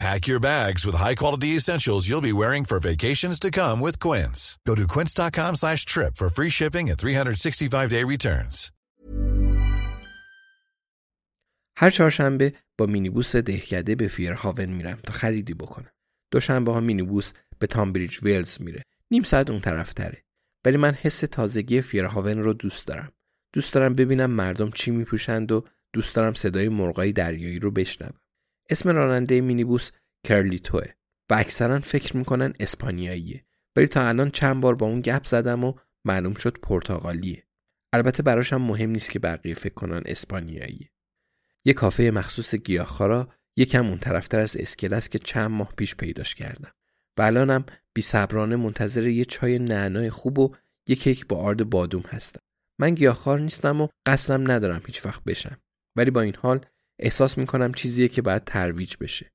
Pack your bags with high-quality essentials you'll be wearing for vacations to come with Quince. Go to quince.com slash trip for free shipping and 365-day returns. هر چهارشنبه با مینیبوس دهکده به فیرهاون میرم تا خریدی بکنم. دوشنبه ها مینیبوس به تامبریج ویلز میره. نیم ساعت اون طرف تره. ولی من حس تازگی فیرهاون رو دوست دارم. دوست دارم ببینم مردم چی میپوشند و دوست دارم صدای مرغای دریایی رو بشنوم. اسم راننده مینیبوس کرلیتوه و اکثرا فکر می‌کنن اسپانیاییه. ولی تا الان چند بار با اون گپ زدم و معلوم شد پرتغالیه. البته براشم مهم نیست که بقیه فکر کنن اسپانیاییه. یه کافه مخصوص گیاهخوارا یکم اون طرفتر از اسکل است که چند ماه پیش پیداش کردم. و الانم بی صبرانه منتظر یه چای نعنای خوب و یه کیک با آرد بادوم هستم. من گیاهخوار نیستم و قصدم ندارم هیچ وقت بشم. ولی با این حال احساس می‌کنم چیزیه که باید ترویج بشه.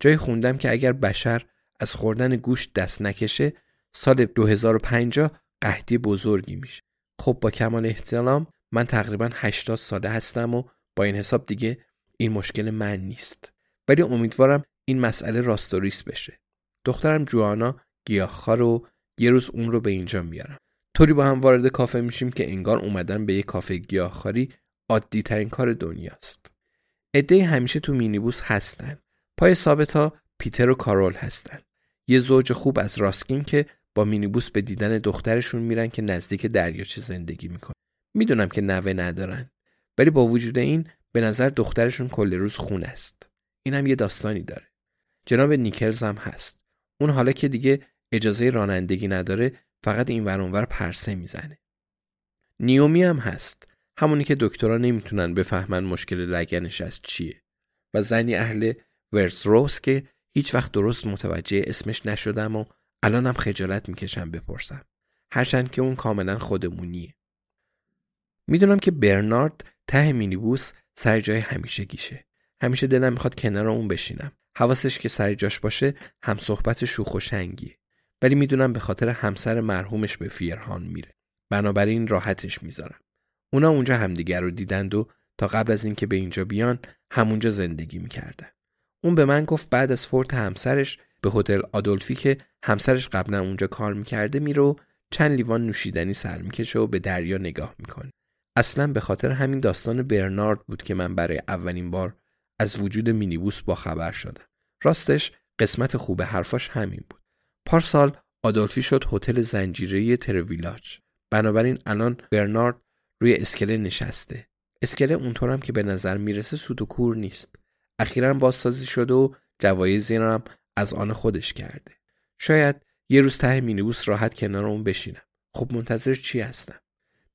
جای خوندم که اگر بشر از خوردن گوشت دست نکشه سال 2050 قحطی بزرگی میشه. خب با کمال احترام من تقریبا 80 ساله هستم و با این حساب دیگه این مشکل من نیست. ولی امیدوارم این مسئله راستوریس بشه. دخترم جوانا گیاهخوار رو یه روز اون رو به اینجا میارم. طوری با هم وارد کافه میشیم که انگار اومدن به یه کافه گیاهخواری عادی ترین کار دنیاست. عده همیشه تو مینیبوس هستن. پای ثابت ها پیتر و کارول هستن. یه زوج خوب از راسکین که با مینیبوس به دیدن دخترشون میرن که نزدیک دریاچه زندگی می‌کنه. می‌دونم که نوه ندارن. ولی با وجود این به نظر دخترشون کل روز خون است. این هم یه داستانی داره. جناب نیکلز هم هست. اون حالا که دیگه اجازه رانندگی نداره فقط این ور پرسه می‌زنه. نیومی هم هست. همونی که دکترها نمی‌تونن بفهمن مشکل لگنش از چیه. و زنی اهل ورس روز که هیچ وقت درست متوجه اسمش نشدم و الانم خجالت می‌کشم بپرسم. هرچند که اون کاملا خودمونیه. می‌دونم که برنارد ته مینیبوس سر جای همیشه گیشه همیشه دلم می‌خواد کنار اون بشینم. حواسش که سر جاش باشه هم صحبت شوخ و شنگیه. ولی می‌دونم به خاطر همسر مرحومش به فیرهان میره. بنابراین راحتش می‌ذارم. اونا اونجا همدیگر رو دیدند و تا قبل از اینکه به اینجا بیان همونجا زندگی می‌کردن. اون به من گفت بعد از فورت همسرش به هتل آدولفی که همسرش قبلا اونجا کار می‌کرده میره چند لیوان نوشیدنی سر می‌کشه و به دریا نگاه می‌کنه. اصلا به خاطر همین داستان برنارد بود که من برای اولین بار از وجود مینیبوس با خبر شدم. راستش قسمت خوب حرفاش همین بود. پارسال آدولفی شد هتل زنجیره ترویلاج. بنابراین الان برنارد روی اسکله نشسته. اسکله اونطورم که به نظر می‌رسه سود و کور نیست. اخیرا بازسازی شده و جوایزی هم از آن خودش کرده. شاید یه روز ته مینیبوس راحت کنار اون بشینم. خب منتظر چی هستم؟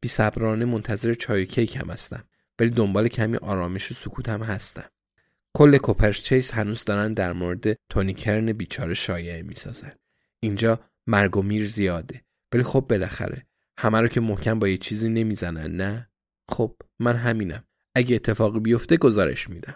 بی صبرانه منتظر چای و کیک هم هستم. ولی دنبال کمی آرامش و سکوت هم هستم. کل کوپرچیس هنوز دارن در مورد تونی کرن بیچاره شایعه می‌سازن. اینجا مرگ و میر زیاده. ولی خب بالاخره همه رو که محکم با یه چیزی نمی‌زنن نه؟ خب من همینم. اگه اتفاقی بیفته گزارش میدم.